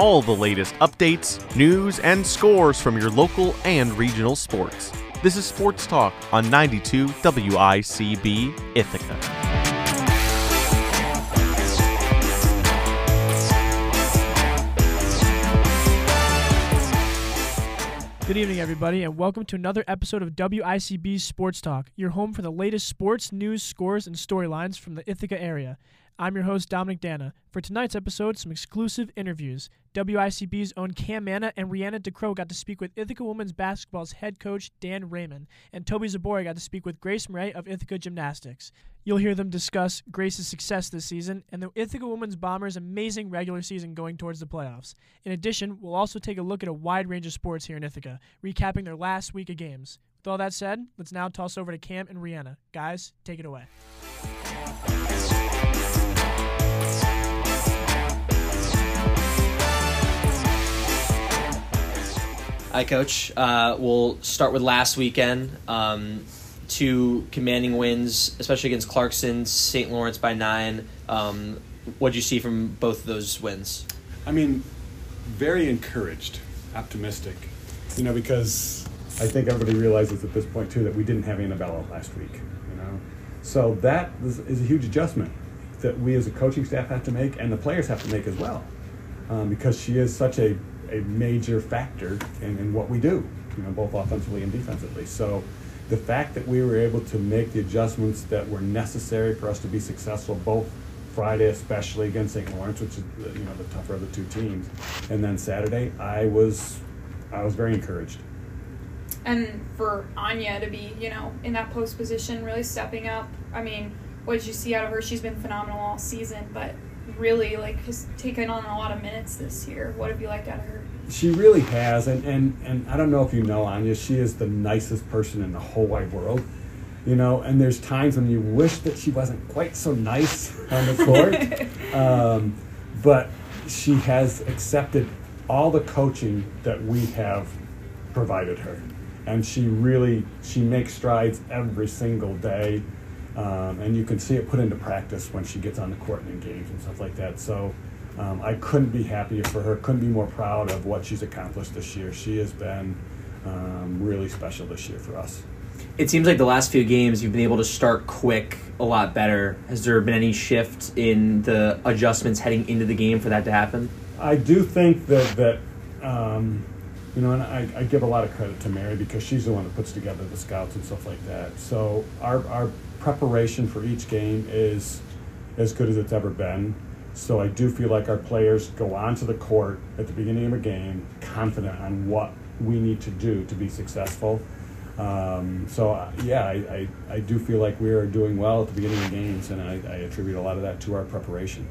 all the latest updates, news, and scores from your local and regional sports. This is Sports Talk on 92 WICB Ithaca. Good evening, everybody, and welcome to another episode of WICB Sports Talk, your home for the latest sports, news, scores, and storylines from the Ithaca area. I'm your host, Dominick D'Anna. For tonight's episode, some exclusive interviews. WICB's own Cam Manna and Rheanna DeCrow got to speak with Ithaca women's basketball's head coach, Dan Raymond, and Toby Zboray got to speak with Grace Murray of Ithaca Gymnastics. You'll hear them discuss Grace's success this season and the Ithaca women's Bombers' amazing regular season going towards the playoffs. In addition, we'll also take a look at a wide range of sports here in Ithaca, recapping their last week of games. With all that said, let's now toss over to Cam and Rheanna. Guys, take it away. Hi, Coach. Uh, we'll start with last weekend. Um, two commanding wins, especially against Clarkson, St. Lawrence by nine. Um, what did you see from both of those wins? I mean, very encouraged, optimistic. You know, because I think everybody realizes at this point too that we didn't have Annabella last week. You know, so that is, a huge adjustment that we as a coaching staff have to make, and the players have to make as well, um, because she is such a a major factor in, in what we do, you know, both offensively and defensively. So the fact that we were able to make the adjustments that were necessary for us to be successful, both Friday especially against St. Lawrence, which is uh, you know the tougher of the two teams, and then Saturday, I was I was very encouraged. And for Anya to be, you know, in that post position, really stepping up. I mean, what did you see out of her? She's been phenomenal all season, but really like has taken on a lot of minutes this year. What have you liked out of her? She really has, and, and, and I don't know if you know Anya, she is the nicest person in the whole wide world. You know, and there's times when you wish that she wasn't quite so nice on the court. um, but she has accepted all the coaching that we have provided her. And she really, she makes strides every single day. Um, and you can see it put into practice when she gets on the court and in games and stuff like that. So um, I couldn't be happier for her. Couldn't be more proud of what she's accomplished this year. She has been um, really special this year for us. It seems like the last few games you've been able to start quick a lot better. Has there been any shift in the adjustments heading into the game for that to happen? I do think that that um, you know, and I, I, give a lot of credit to Mary because she's the one that puts together the scouts and stuff like that. So our our preparation for each game is as good as it's ever been. So I do feel like our players go onto the court at the beginning of a game confident on what we need to do to be successful. Um, so uh, yeah, I, I, I, do feel like we are doing well at the beginning of games, and I, I attribute a lot of that to our preparation.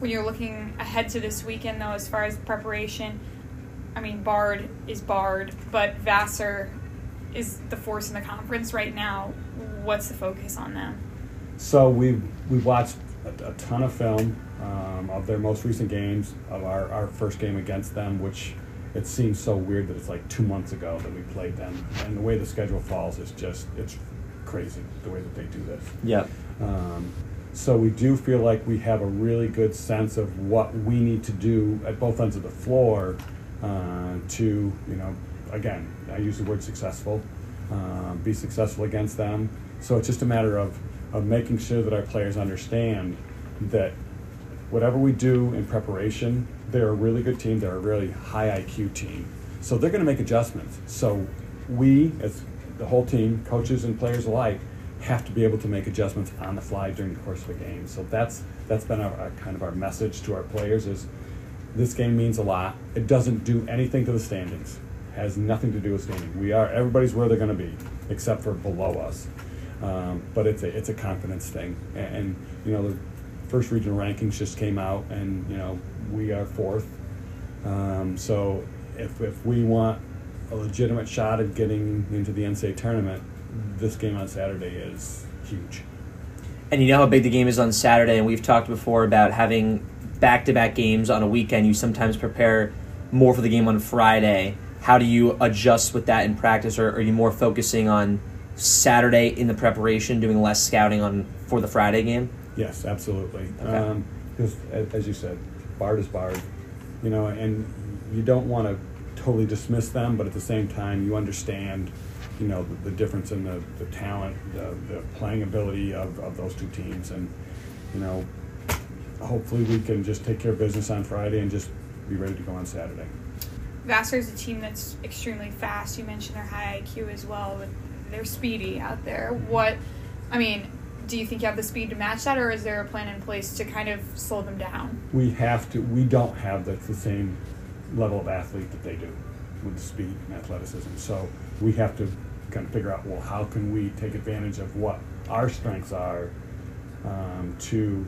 When you're looking ahead to this weekend, though, as far as preparation, I mean, Bard is Bard, but Vassar is the force in the conference right now. What's the focus on them? So we've we've watched a, a ton of film um, of their most recent games of our, our first game against them, which it seems so weird that it's like two months ago that we played them, and the way the schedule falls is just it's crazy the way that they do this. Yeah. Um, so we do feel like we have a really good sense of what we need to do at both ends of the floor uh, to you know again, I use the word successful, uh, be successful against them. So it's just a matter of, of making sure that our players understand that whatever we do in preparation, they're a really good team, they're a really high IQ team. So they're going to make adjustments. So we, as the whole team, coaches and players alike, have to be able to make adjustments on the fly during the course of a game. So that's that's been our, our kind of our message to our players is this game means a lot. It doesn't do anything to the standings has nothing to do with standing. We are everybody's where they're going to be, except for below us. Um, but it's a it's a confidence thing, and, and, you know the first regional rankings just came out, and you know we are fourth. Um, so if if we want a legitimate shot at getting into the NCAA tournament, this game on Saturday is huge. And you know how big the game is on Saturday, and we've talked before about having back-to-back games on a weekend. You sometimes prepare more for the game on Friday how do you adjust with that in practice, or are you more focusing on Saturday in the preparation, doing less scouting on for the Friday game? Yes, absolutely. Because okay. um, as you said, Bard is Bard. you know, and you don't want to totally dismiss them, but at the same time, you understand, you know, the, the difference in the, the talent, the, the playing ability of, of those two teams, and you know, hopefully we can just take care of business on Friday and just be ready to go on Saturday. Vassar is a team that's extremely fast. You mentioned their high IQ as well, but they're speedy out there. What, I mean, do you think you have the speed to match that, or is there a plan in place to kind of slow them down? We have to. We don't have the, the same level of athlete that they do with speed and athleticism. So we have to kind of figure out well how can we take advantage of what our strengths are um, to,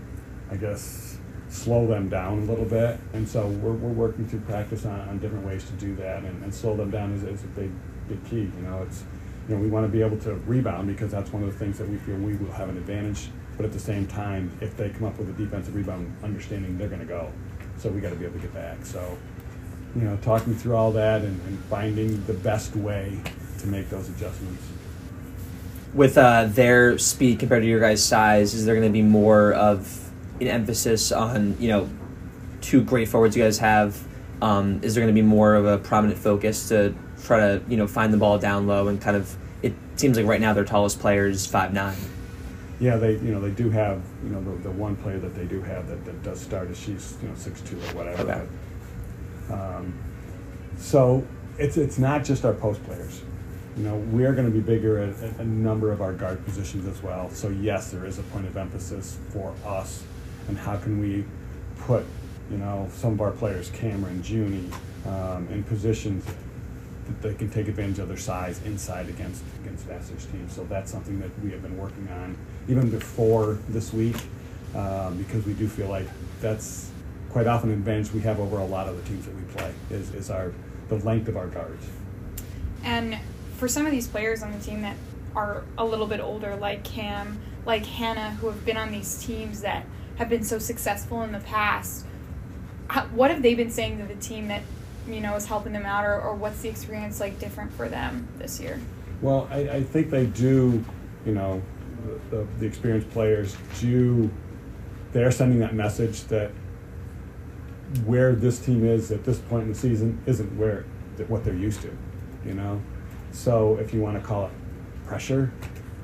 I guess, slow them down a little bit. And so we're, we're working through practice on, on different ways to do that, and, and slow them down is, is a big big key. You know, it's you know we want to be able to rebound because that's one of the things that we feel we will have an advantage. But at the same time, if they come up with a defensive rebound, understanding they're going to go, so we got to be able to get back. So you know, talking through all that and, and finding the best way to make those adjustments. With uh, their speed compared to your guys' size, is there going to be more of an emphasis on you know two great forwards you guys have? Um, is there going to be more of a prominent focus to try to you know find the ball down low and kind of? It seems like right now their tallest player is five nine. Yeah, they you know they do have you know the, the one player that they do have that, that does start is she's you know six two or whatever. Okay. But, um, so it's it's not just our post players. You know, we are going to be bigger at, at a number of our guard positions as well. So yes, there is a point of emphasis for us, and how can we put you know some of our players, Cameron, Junie, um, in positions that they can take advantage of their size inside against against Vassar's team. So that's something that we have been working on even before this week, um, because we do feel like that's quite often an advantage we have over a lot of the teams that we play is, is our the length of our guards. And for some of these players on the team that are a little bit older, like Cam, like Hannah, who have been on these teams that have been so successful in the past, what have they been saying to the team that you know is helping them out, or, or what's the experience like different for them this year? Well, I, I think they do, you know, the, the, experienced players do, they're sending that message that where this team is at this point in the season isn't where what they're used to, you know. So if you want to call it pressure,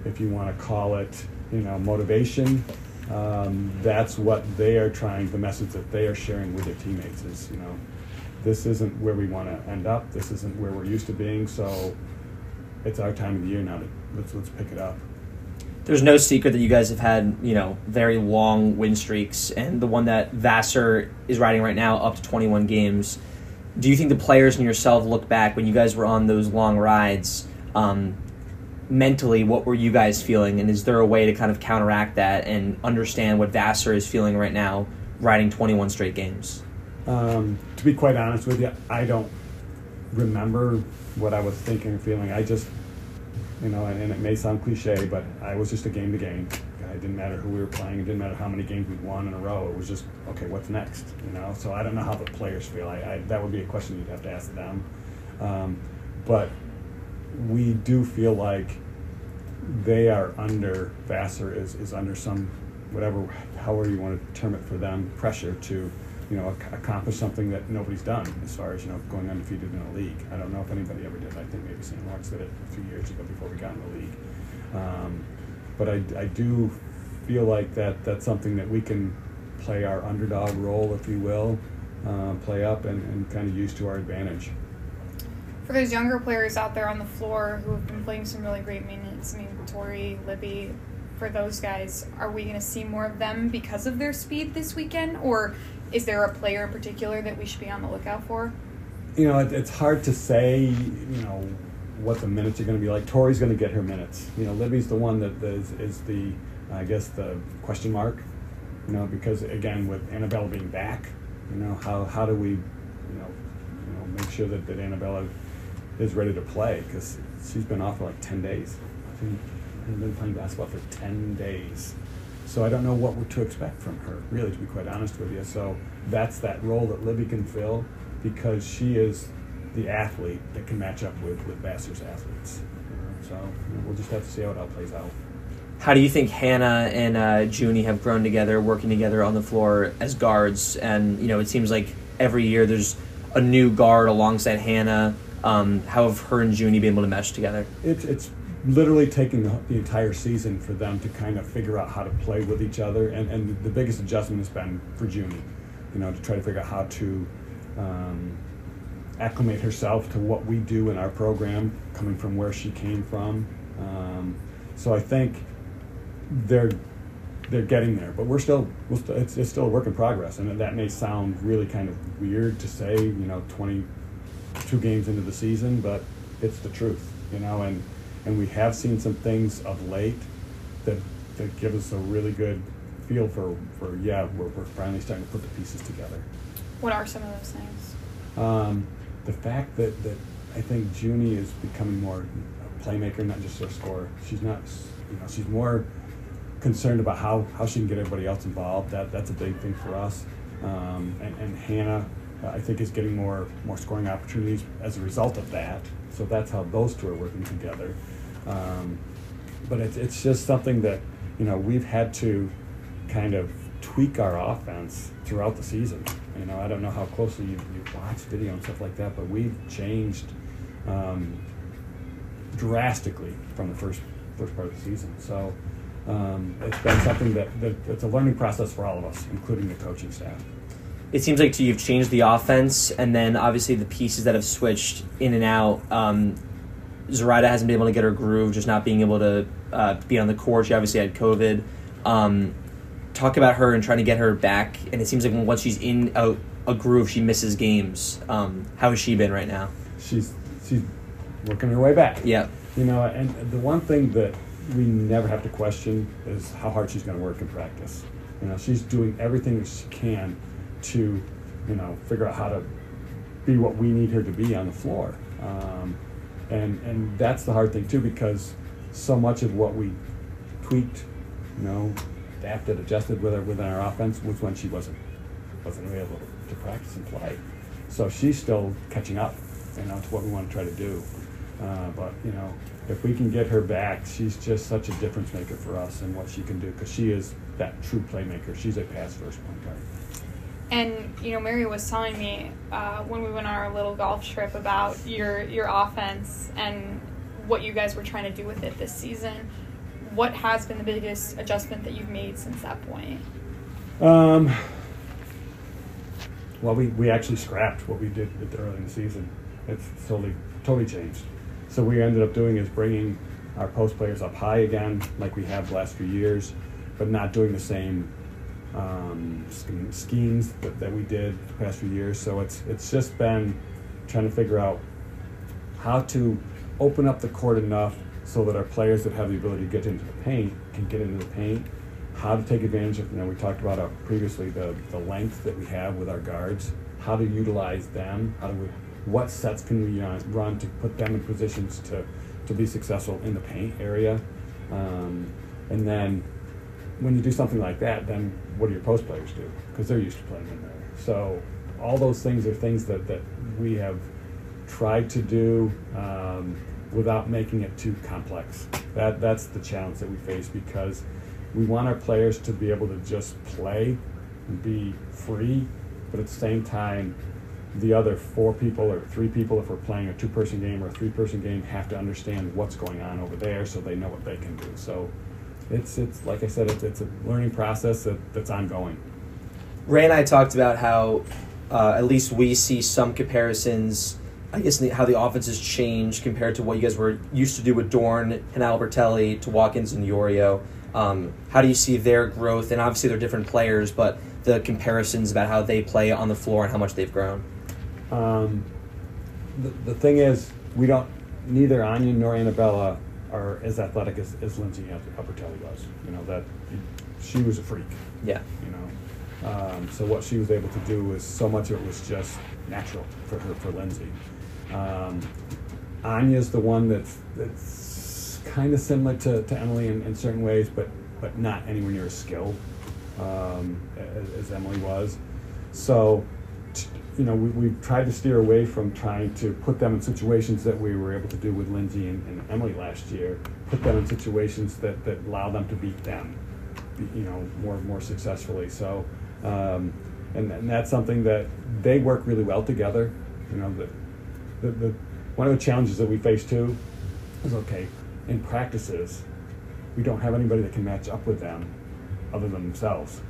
if you want to call it, you know, motivation, um, that's what they are trying. The message that they are sharing with their teammates is, you know, this isn't where we want to end up. This isn't where we're used to being. So it's our time of the year now to let's let's pick it up there's no secret that you guys have had, you know, very long win streaks, and the one that Vassar is riding right now up to 21 games. Do you think the players and yourself look back when you guys were on those long rides? Um, mentally, what were you guys feeling, and is there a way to kind of counteract that and understand what Vassar is feeling right now, riding 21 straight games? Um, to be quite honest with you, I don't remember what I was thinking or feeling. I just you know, and, and, it may sound cliche, but I was just a game to game. It didn't matter who we were playing. It didn't matter how many games we'd won in a row. It was just okay. What's next? You know. So I don't know how the players feel. I, I that would be a question you'd have to ask them. Um, but we do feel like they are under Vassar is is under some whatever however you want to term it for them pressure to you know, ac- accomplish something that nobody's done as far as, you know, going undefeated in a league. I don't know if anybody ever did. I think maybe St. Lawrence did it a few years ago before we got in the league. Um, but I, I do feel like that that's something that we can play our underdog role, if you will, uh, play up and, and kind of use to our advantage. For those younger players out there on the floor who have been playing some really great minutes, I mean, Tori, Libby, for those guys, are we going to see more of them because of their speed this weekend? Or is there a player in particular that we should be on the lookout for? You know, it, it's hard to say, you know, what the minutes are going to be like. Tori's going to get her minutes. You know, Libby's the one that is, is the, I guess, the question mark. You know, because again, with Annabella being back, you know, how, how do we, you know, you know, make sure that, that Annabella is ready to play because she's been off for like ten days. She's been playing basketball for ten days. So I don't know what we're to expect from her, really, to be quite honest with you. So that's that role that Libby can fill because she is the athlete that can match up with, with Vassar's athletes. So we'll just have to see how it all plays out. How do you think Hannah and uh, Junie have grown together, working together on the floor as guards? And you know, it seems like every year there's a new guard alongside Hannah. Um, how have her and Junie been able to mesh together? It's it's literally taking the, the entire season for them to kind of figure out how to play with each other, and, and the biggest adjustment has been for Junie, you know, to try to figure out how to um, acclimate herself to what we do in our program, coming from where she came from. Um, so I think they're they're getting there, but we're still, we're still it's, it's still a work in progress, and that may sound really kind of weird to say, you know, 22 games into the season, but it's the truth, you know, and and we have seen some things of late that that give us a really good feel for for yeah, we're, we're finally starting to put the pieces together. What are some of those things? Um, the fact that, that I think Junie is becoming more a playmaker, not just a scorer. She's not, you know, she's more concerned about how, how she can get everybody else involved. That that's a big thing for us. Um, and, and Hannah, uh, I think, is getting more more scoring opportunities as a result of that. So that's how those two are working together. Um, but it's it's just something that you know we've had to kind of tweak our offense throughout the season. You know, I don't know how closely you, you watch video and stuff like that, but we've changed um, drastically from the first first part of the season. So um, it's been something that, that it's a learning process for all of us, including the coaching staff. It seems like you've changed the offense, and then obviously the pieces that have switched in and out. Um, Zoraida hasn't been able to get her groove, just not being able to uh, be on the court. She obviously had COVID. Um, talk about her and trying to get her back. And it seems like once she's in a, a groove, she misses games. Um, how has she been right now? She's she's working her way back. Yeah. You know, and the one thing that we never have to question is how hard she's going to work in practice. You know, she's doing everything that she can to, you know, figure out how to be what we need her to be on the floor. Um, and and that's the hard thing too because so much of what we tweaked, you know, adapted, adjusted with her within our offense was when she wasn't wasn't able to practice and play. So she's still catching up, you know, to what we want to try to do. Uh, but you know, if we can get her back, she's just such a difference maker for us and what she can do because she is that true playmaker. She's a pass first point guard. And you know, Mary was telling me uh, when we went on our little golf trip about your your offense and what you guys were trying to do with it this season. What has been the biggest adjustment that you've made since that point? Um, well, we, we actually scrapped what we did at the early in the season. It's totally totally changed. So what we ended up doing is bringing our post players up high again, like we have the last few years, but not doing the same um, schemes that, that we did the past few years. So it's it's just been trying to figure out how to open up the court enough so that our players that have the ability to get into the paint can get into the paint. How to take advantage of, you know, we talked about uh, previously the, the length that we have with our guards, how to utilize them, how do we, what sets can we run to put them in positions to, to be successful in the paint area. Um, and then when you do something like that, then what do your post players do? Because they're used to playing in there. So all those things are things that, that we have tried to do um, without making it too complex. That that's the challenge that we face because we want our players to be able to just play and be free, but at the same time, the other four people or three people, if we're playing a two-person game or a three-person game, have to understand what's going on over there so they know what they can do. So it's it's like I said, it's, it's a learning process that, that's ongoing. Ray and I talked about how uh, at least we see some comparisons I guess how the offense has changed compared to what you guys were used to do with Dorn and Albertelli to Watkins and Yorio. Um, how do you see their growth? And obviously they're different players, but the comparisons about how they play on the floor and how much they've grown. Um, the, the thing is, we don't. Neither Anya nor Annabella are as athletic as, as Lindsay Albertelli was. You know that she was a freak. Yeah. You know, um, so what she was able to do was so much of it was just natural for her for Lindsay. Um, Anya's the one that's that's kind of similar to, to Emily in, in, certain ways, but but not anywhere near as skilled um, as, as, Emily was. So, you know, we, we tried to steer away from trying to put them in situations that we were able to do with Lindsay and, and Emily last year. Put them in situations that, that allow them to beat them, you know, more more successfully. So. Um, and, and that's something that they work really well together. You know, the, the, the one of the challenges that we face too is okay in practices we don't have anybody that can match up with them other than themselves.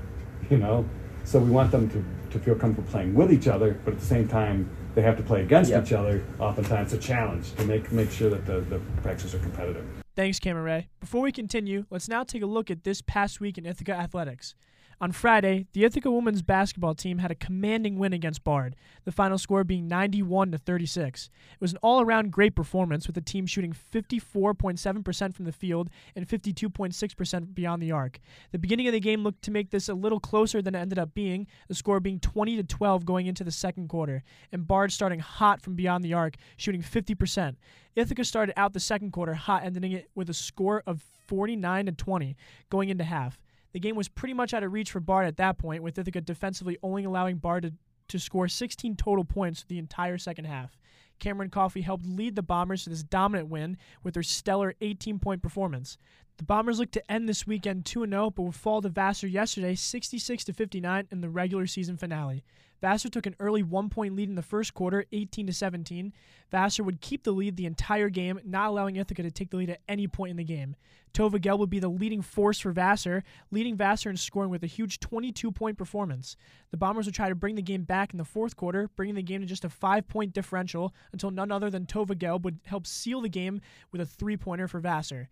You know, so we want them to, to feel comfortable playing with each other, but at the same time they have to play against Yep. each other. Oftentimes, a challenge to make make sure that the, the practices are competitive. Thanks, Cameron Ray. Before we continue, let's now take a look at this past week in Ithaca athletics. On Friday, the Ithaca women's basketball team had a commanding win against Bard, the final score being 91 to 36. It was an all-around great performance with the team shooting 54.7% from the field and 52.6% beyond the arc. The beginning of the game looked to make this a little closer than it ended up being, the score being 20 to 12 going into the second quarter, and Bard starting hot from beyond the arc, shooting 50%. Ithaca started out the second quarter hot, ending it with a score of 49 to 20 going into half. The game was pretty much out of reach for Bard at that point, with Ithaca defensively only allowing Bard to, to score 16 total points the entire second half. Cameron Coffey helped lead the Bombers to this dominant win with their stellar 18 point performance. The Bombers look to end this weekend 2 0, but would fall to Vassar yesterday 66 59 in the regular season finale. Vassar took an early one point lead in the first quarter, 18 to 17. Vassar would keep the lead the entire game, not allowing Ithaca to take the lead at any point in the game. Tovagel would be the leading force for Vassar, leading Vassar in scoring with a huge 22 point performance. The Bombers would try to bring the game back in the fourth quarter, bringing the game to just a five point differential until none other than Tovagel would help seal the game with a three pointer for Vassar.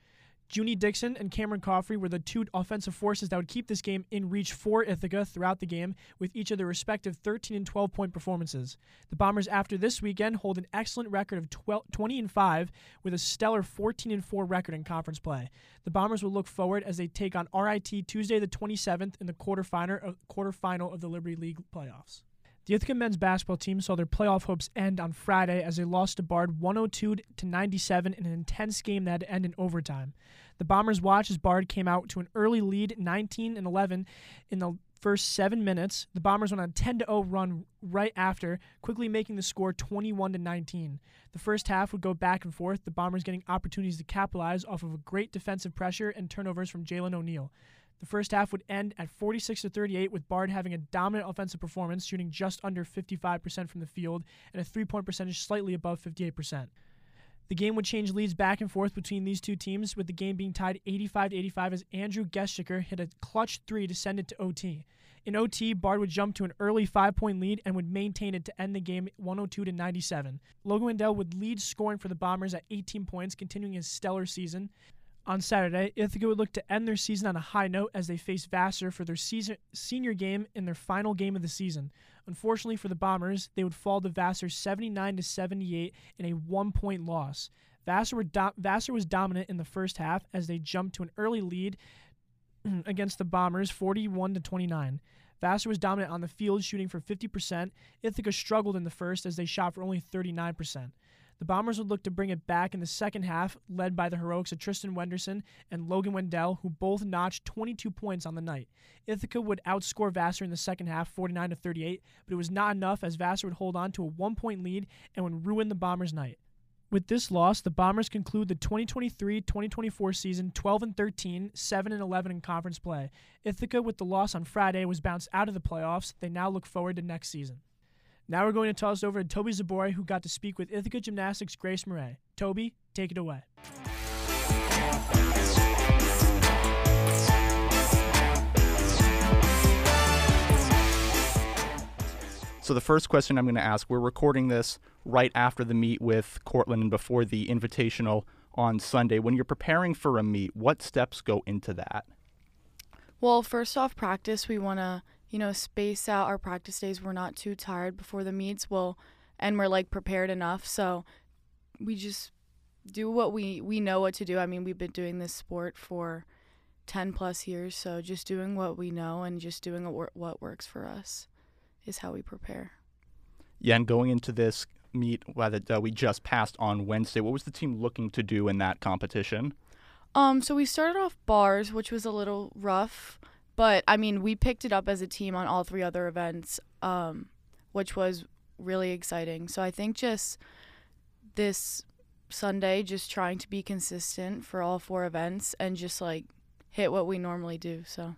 Junie Dixon and Cameron Coffey were the two offensive forces that would keep this game in reach for Ithaca throughout the game, with each of their respective 13 and 12 point performances. The Bombers, after this weekend, hold an excellent record of 12, 20 and 5, with a stellar 14 and 4 record in conference play. The Bombers will look forward as they take on RIT Tuesday the 27th in the quarterfinal of, quarterfinal of the Liberty League playoffs. The Ithaca men's basketball team saw their playoff hopes end on Friday as they lost to Bard 102 to 97 in an intense game that had to end in overtime. The Bombers watched as Bard came out to an early lead, 19 and 11, in the first seven minutes. The Bombers went on a 10 0 run right after, quickly making the score 21 to 19. The first half would go back and forth, the Bombers getting opportunities to capitalize off of a great defensive pressure and turnovers from Jalen O'Neal. The first half would end at 46 to 38 with Bard having a dominant offensive performance, shooting just under 55% from the field and a three-point percentage slightly above 58%. The game would change leads back and forth between these two teams, with the game being tied 85 85 as Andrew Geschiker hit a clutch three to send it to OT. In OT, Bard would jump to an early five-point lead and would maintain it to end the game 102 to 97. Logan Wendell would lead scoring for the Bombers at 18 points, continuing his stellar season. On Saturday, Ithaca would look to end their season on a high note as they face Vassar for their season, senior game in their final game of the season. Unfortunately for the Bombers, they would fall to Vassar 79 to 78 in a one-point loss. Vassar, do- Vassar was dominant in the first half as they jumped to an early lead against the Bombers 41 to 29. Vassar was dominant on the field, shooting for 50%. Ithaca struggled in the first as they shot for only 39%. The Bombers would look to bring it back in the second half, led by the heroics of Tristan Wenderson and Logan Wendell, who both notched 22 points on the night. Ithaca would outscore Vassar in the second half, 49 to 38, but it was not enough as Vassar would hold on to a one-point lead and would ruin the Bombers' night. With this loss, the Bombers conclude the 2023-2024 season 12 and 13, 7 and 11 in conference play. Ithaca, with the loss on Friday, was bounced out of the playoffs. They now look forward to next season. Now we're going to toss it over to Toby Zboray, who got to speak with Ithaca Gymnastics' Grace Murray. Toby, take it away. So the first question I'm going to ask, we're recording this right after the meet with Cortland and before the Invitational on Sunday. When you're preparing for a meet, what steps go into that? Well, first off, practice, we want to, you know, space out our practice days. We're not too tired before the meets. Well, and we're like prepared enough. So we just do what we we know what to do. I mean, we've been doing this sport for 10 plus years, so just doing what we know and just doing what, wor- what works for us is how we prepare. Yeah, and going into this meet that uh, we just passed on Wednesday, what was the team looking to do in that competition? Um, so we started off bars, which was a little rough, but I mean, we picked it up as a team on all three other events, um, which was really exciting. So I think just this Sunday, just trying to be consistent for all four events and just like hit what we normally do. So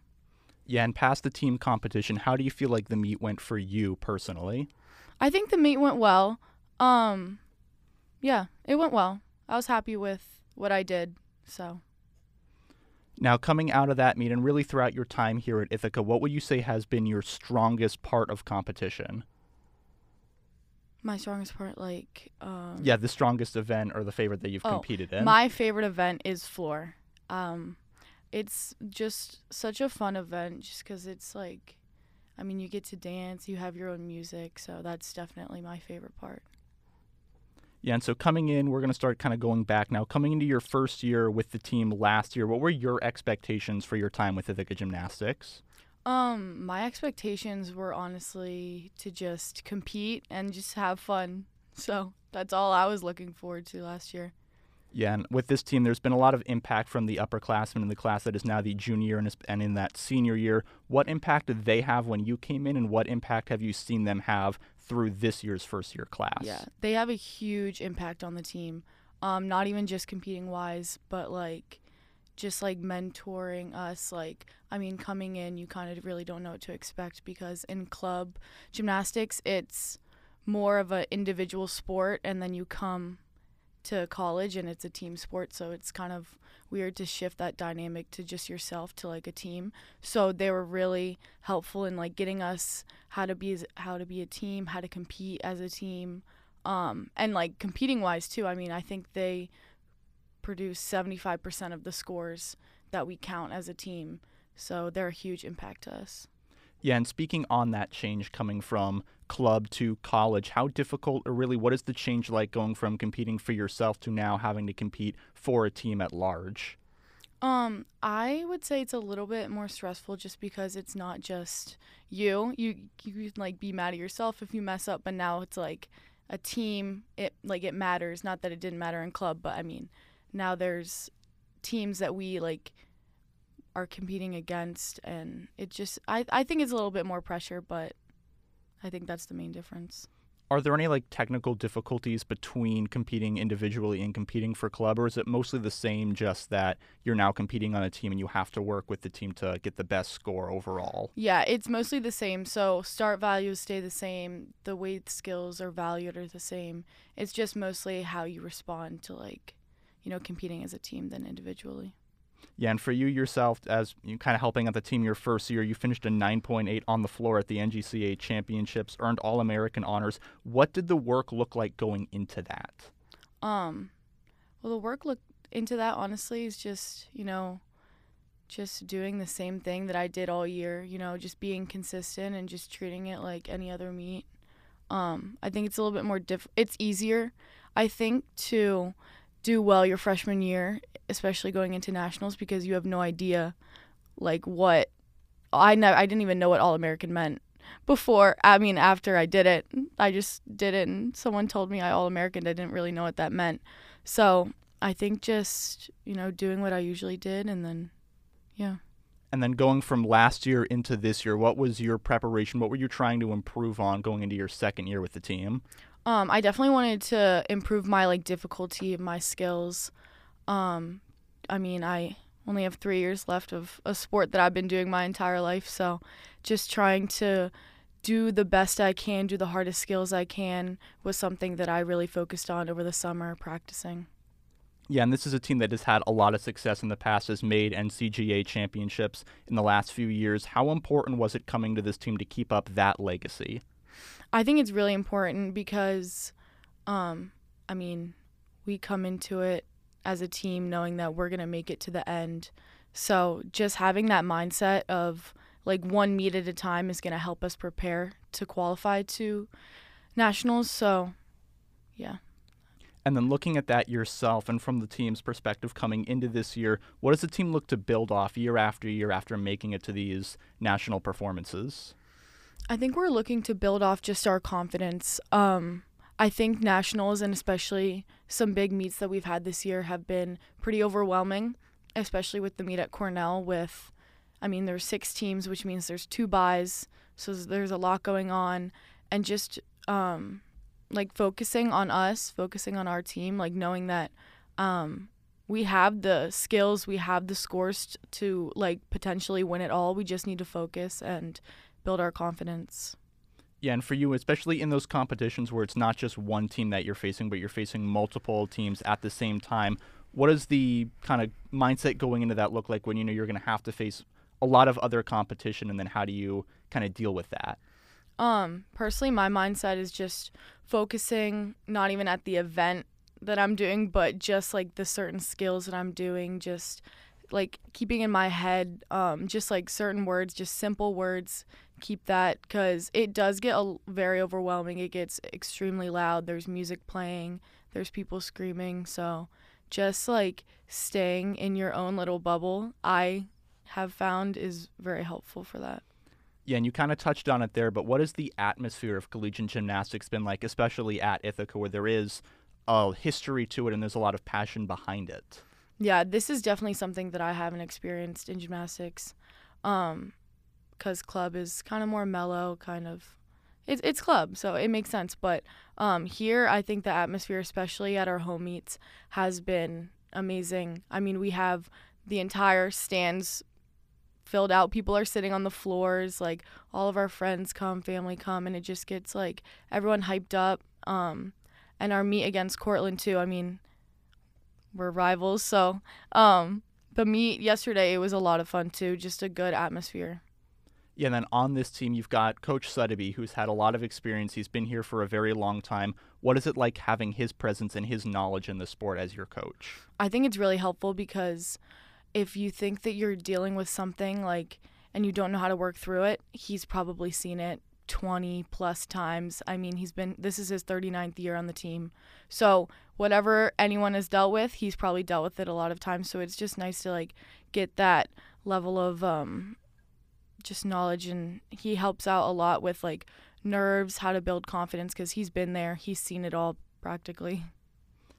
Yeah, and past the team competition, how do you feel like the meet went for you personally? I think the meet went well. Um, yeah, it went well. I was happy with what I did. So Now, coming out of that meet and really throughout your time here at Ithaca, what would you say has been your strongest part of competition? my strongest part, like, um, Yeah, the strongest event or the favorite that you've Oh, competed in. My favorite event is floor. Um, it's just such a fun event, just because it's like, I mean, you get to dance, you have your own music, so that's definitely my favorite part. Yeah, and so coming in, we're going to start kind of going back now. Coming into your first year with the team last year, what were your expectations for your time with Ithaca Gymnastics? Um, my expectations were honestly to just compete and just have fun. So that's all I was looking forward to last year. Yeah, and with this team, there's been a lot of impact from the upperclassmen in the class that is now the junior and, is, and in that senior year. What impact did they have when you came in, and what impact have you seen them have through this year's first year class? Yeah, they have a huge impact on the team. Um, not even just competing wise, but like just like mentoring us. Like, I mean, coming in, you kind of really don't know what to expect because in club gymnastics, it's more of an individual sport, and then you come to college and it's a team sport. So it's kind of weird to shift that dynamic to just yourself to like a team. So they were really helpful in like getting us how to be how to be a team, how to compete as a team, um, and like competing wise too. I mean, I think they produce 75% of the scores that we count as a team. So they're a huge impact to us. Yeah, and speaking on that change coming from club to college, how difficult or really what is the change like going from competing for yourself to now having to compete for a team at large? Um, I would say it's a little bit more stressful just because it's not just you. You you can like be mad at yourself if you mess up, but now it's like a team. It like it matters. Not that it didn't matter in club, but I mean, now there's teams that we like are competing against, and it just I I think it's a little bit more pressure, but I think that's the main difference. Are there any like technical difficulties between competing individually and competing for club, or is it mostly the same, just that you're now competing on a team and you have to work with the team to get the best score overall? Yeah, it's mostly the same. So start values stay the same. The weight skills are valued are the same. It's just mostly how you respond to like, you know, competing as a team than individually. Yeah, and for you yourself, as you kind of helping out the team your first year, you finished a 9.8 on the floor at the NCGA championships, earned All American honors. What did the work look like going into that? Um, well, the work look into that honestly is just you know, just doing the same thing that I did all year. You know, just being consistent and just treating it like any other meet. Um, I think it's a little bit more diff. It's easier, I think, to do well your freshman year, especially going into nationals, because you have no idea, like what. I ne- I didn't even know what All American meant before. I mean, after I did it, I just did it, and someone told me I All American. I didn't really know what that meant. So I think just you know doing what I usually did, and then yeah. And then going from last year into this year, what was your preparation? What were you trying to improve on going into your second year with the team? Um, I definitely wanted to improve my like difficulty my skills. Um, I mean, I only have three years left of a sport that I've been doing my entire life, so just trying to do the best I can, do the hardest skills I can was something that I really focused on over the summer practicing. Yeah, and this is a team that has had a lot of success in the past, has made NCGA championships in the last few years. How important was it coming to this team to keep up that legacy? I think it's really important because, um, I mean, we come into it as a team knowing that we're going to make it to the end. So just having that mindset of like one meet at a time is going to help us prepare to qualify to nationals. So, yeah. And then looking at that yourself and from the team's perspective coming into this year, what does the team look to build off year after year after making it to these national performances? I think we're looking to build off just our confidence. Um, I think nationals and especially some big meets that we've had this year have been pretty overwhelming, especially with the meet at Cornell. With, I mean, there's six teams, which means there's two byes, so there's a lot going on, and just um, like focusing on us, focusing on our team, like knowing that um, we have the skills, we have the scores t- to like potentially win it all. We just need to focus and build our confidence. Yeah, and for you, especially in those competitions where it's not just one team that you're facing, but you're facing multiple teams at the same time, what does the kind of mindset going into that look like when you know you're going to have to face a lot of other competition, and then how do you kind of deal with that? Um, personally, my mindset is just focusing not even at the event that I'm doing, but just like the certain skills that I'm doing, just like keeping in my head, um, just like certain words, just simple words. Keep that because it does get a, very overwhelming. It gets extremely loud. There's music playing, there's people screaming. So just like staying in your own little bubble, I have found is very helpful for that. Yeah, and you kind of touched on it there, but what has the atmosphere of collegiate gymnastics been like, especially at Ithaca, where there is a history to it and there's a lot of passion behind it? Yeah, this is definitely something that I haven't experienced in gymnastics, um, because club is kind of more mellow, kind of. It's it's club, so it makes sense. But um, here, I think the atmosphere, especially at our home meets, has been amazing. I mean, we have the entire stands filled out. People are sitting on the floors. Like all of our friends come, family come, and it just gets like everyone hyped up. Um, and our meet against Cortland too. I mean, we're rivals, so um, the meet yesterday it was a lot of fun too. Just a good atmosphere. Yeah, and then on this team, you've got Coach Suddaby, who's had a lot of experience. He's been here for a very long time. What is it like having his presence and his knowledge in the sport as your coach? I think it's really helpful because if you think that you're dealing with something like and you don't know how to work through it, he's probably seen it 20 plus times. I mean, he's been this is his 39th year on the team. So, whatever anyone has dealt with, he's probably dealt with it a lot of times. So, it's just nice to like get that level of um just knowledge and he helps out a lot with like nerves, how to build confidence cuz he's been there. He's seen it all practically.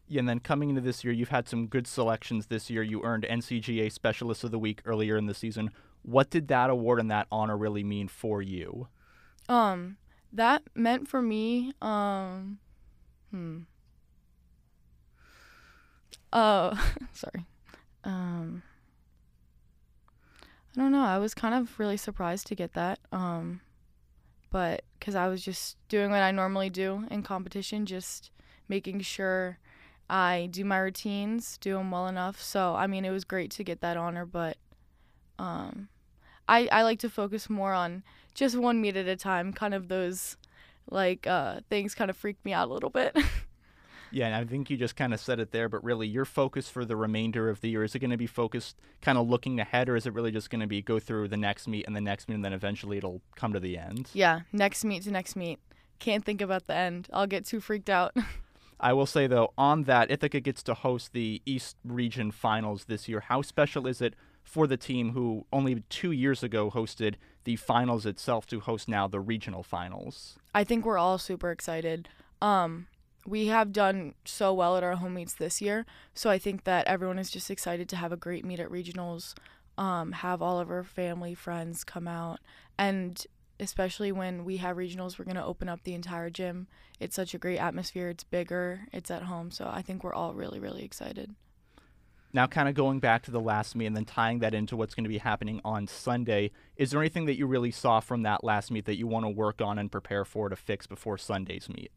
Yeah, and then coming into this year, you've had some good selections this year. You earned NCGA Specialist of the Week earlier in the season. What did that award and that honor really mean for you? Um, that meant for me, um, hmm. Uh, sorry. Um, I don't know. I was kind of really surprised to get that. Um, but because I was just doing what I normally do in competition, just making sure I do my routines, do them well enough. So, I mean, it was great to get that honor, but um, I, I like to focus more on just one meet at a time. Kind of those like uh, things kind of freak me out a little bit. yeah, and I think you just kind of said it there, but really, your focus for the remainder of the year is it going to be focused kind of looking ahead, or is it really just going to be go through the next meet and the next meet, and then eventually it'll come to the end? Yeah, next meet to next meet. Can't think about the end. I'll get too freaked out. I will say though, on that, Ithaca gets to host the East Region Finals this year. How special is it for the team who only two years ago hosted the finals itself to host now the regional finals? I think we're all super excited. Um, we have done so well at our home meets this year, so I think that everyone is just excited to have a great meet at regionals. Um, have all of our family, friends come out, and especially when we have regionals, we're going to open up the entire gym. It's such a great atmosphere. It's bigger, it's at home. So I think we're all really, really excited. Now, kind of going back to the last meet and then tying that into what's going to be happening on Sunday, is there anything that you really saw from that last meet that you want to work on and prepare for to fix before Sunday's meet?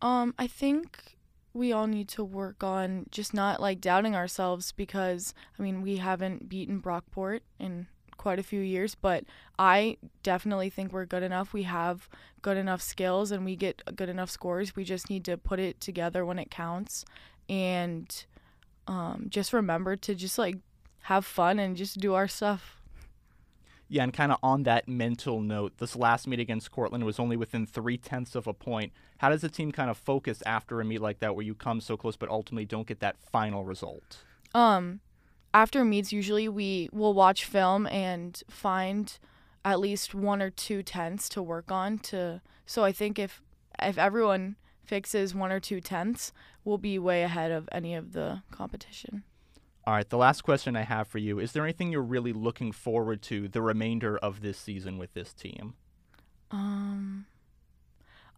Um, I think we all need to work on just not like doubting ourselves because I mean we haven't beaten Brockport in quite a few years, but I definitely think we're good enough. We have good enough skills and we get good enough scores. We just need to put it together when it counts and um, just remember to just like have fun and just do our stuff. Yeah, and kind of on that mental note, this last meet against Cortland was only within three tenths of a point. How does the team kind of focus after a meet like that where you come so close but ultimately don't get that final result? Um, after meets, usually we will watch film and find at least one or two tenths to work on. To so I think if if everyone fixes one or two tenths, we'll be way ahead of any of the competition. All right, the last question I have for you is there anything you're really looking forward to the remainder of this season with this team? Um,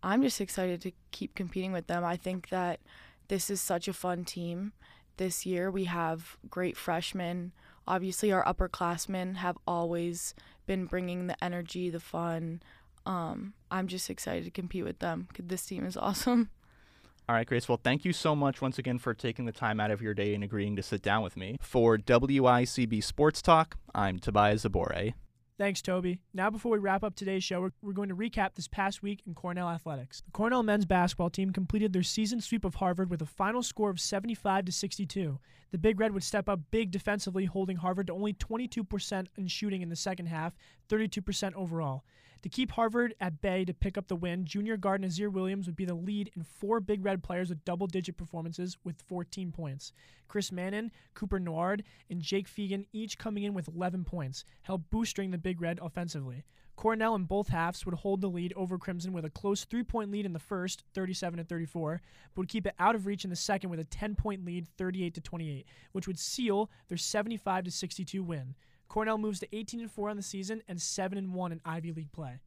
I'm just excited to keep competing with them. I think that this is such a fun team this year. We have great freshmen. Obviously, our upperclassmen have always been bringing the energy, the fun. Um, I'm just excited to compete with them because this team is awesome. All right, Grace. Well, thank you so much once again for taking the time out of your day and agreeing to sit down with me. For WICB Sports Talk, I'm Tobias Zboray. Thanks, Toby. Now, before we wrap up today's show, we're, we're going to recap this past week in Cornell athletics. The Cornell men's basketball team completed their season sweep of Harvard with a final score of 75 to 62. The Big Red would step up big defensively, holding Harvard to only 22% in shooting in the second half, 32% overall. To keep Harvard at bay to pick up the win, junior guard Nazir Williams would be the lead in four Big Red players with double digit performances with 14 points. Chris Manon, Cooper Noard, and Jake Fiegen each coming in with 11 points, helped boosting the Big Red offensively. Cornell in both halves would hold the lead over Crimson with a close three point lead in the first, 37 to 34, but would keep it out of reach in the second with a 10 point lead, 38 to 28, which would seal their 75 to 62 win. Cornell moves to 18 and 4 on the season and 7 and 1 in Ivy League play.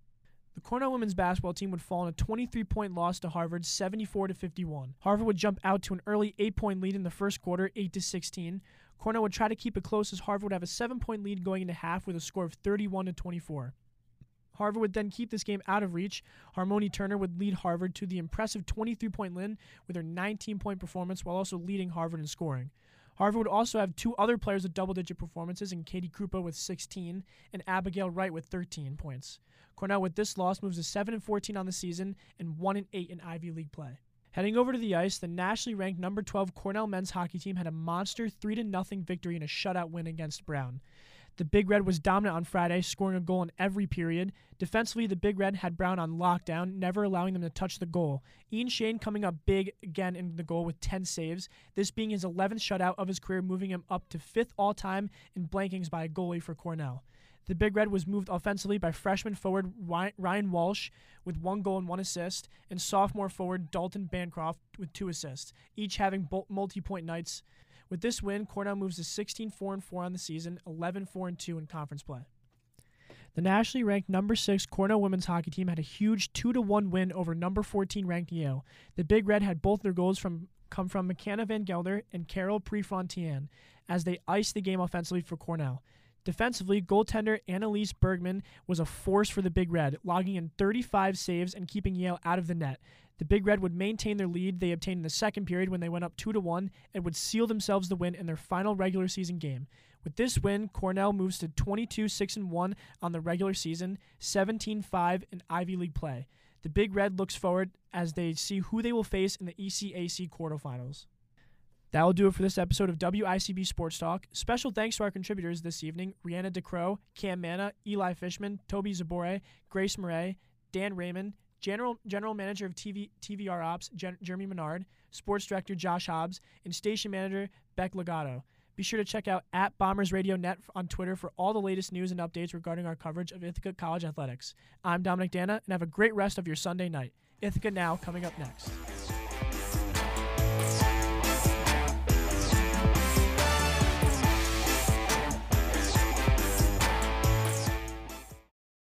The Cornell women's basketball team would fall in a 23-point loss to Harvard, 74 to 51. Harvard would jump out to an early 8-point lead in the first quarter, 8 to 16. Cornell would try to keep it close as Harvard would have a 7-point lead going into half with a score of 31 to 24. Harvard would then keep this game out of reach. Harmony Turner would lead Harvard to the impressive 23 point win with her 19 point performance while also leading Harvard in scoring. Harvard would also have two other players with double digit performances in Katie Krupa with 16 and Abigail Wright with 13 points. Cornell with this loss moves to 7 and 14 on the season and 1 and 8 in Ivy League play. Heading over to the ice, the nationally ranked number 12 Cornell men's hockey team had a monster 3 0 victory in a shutout win against Brown. The Big Red was dominant on Friday, scoring a goal in every period. Defensively, the Big Red had Brown on lockdown, never allowing them to touch the goal. Ian Shane coming up big again in the goal with 10 saves, this being his 11th shutout of his career, moving him up to fifth all time in blankings by a goalie for Cornell. The Big Red was moved offensively by freshman forward Ryan Walsh with one goal and one assist, and sophomore forward Dalton Bancroft with two assists, each having multi point nights. With this win, Cornell moves to 16 4 4 on the season, 11 4 2 in conference play. The nationally ranked number 6 Cornell women's hockey team had a huge 2 1 win over number 14 ranked Yale. The Big Red had both their goals from come from McKenna Van Gelder and Carol Prefontaine as they iced the game offensively for Cornell. Defensively, goaltender Annalise Bergman was a force for the Big Red, logging in 35 saves and keeping Yale out of the net. The Big Red would maintain their lead they obtained in the second period when they went up 2 to 1 and would seal themselves the win in their final regular season game. With this win, Cornell moves to 22 6 1 on the regular season, 17 5 in Ivy League play. The Big Red looks forward as they see who they will face in the ECAC quarterfinals. That will do it for this episode of WICB Sports Talk. Special thanks to our contributors this evening Rheanna DeCrow, Cam Manna, Eli Fishman, Toby Zboray, Grace Murray, Dan Raymond, General General Manager of TV, TVR Ops, Gen- Jeremy Menard, Sports Director Josh Hobbs, and Station Manager Beck Legato. Be sure to check out at Bombers Radio Net on Twitter for all the latest news and updates regarding our coverage of Ithaca College athletics. I'm Dominick D'Anna, and have a great rest of your Sunday night. Ithaca Now coming up next.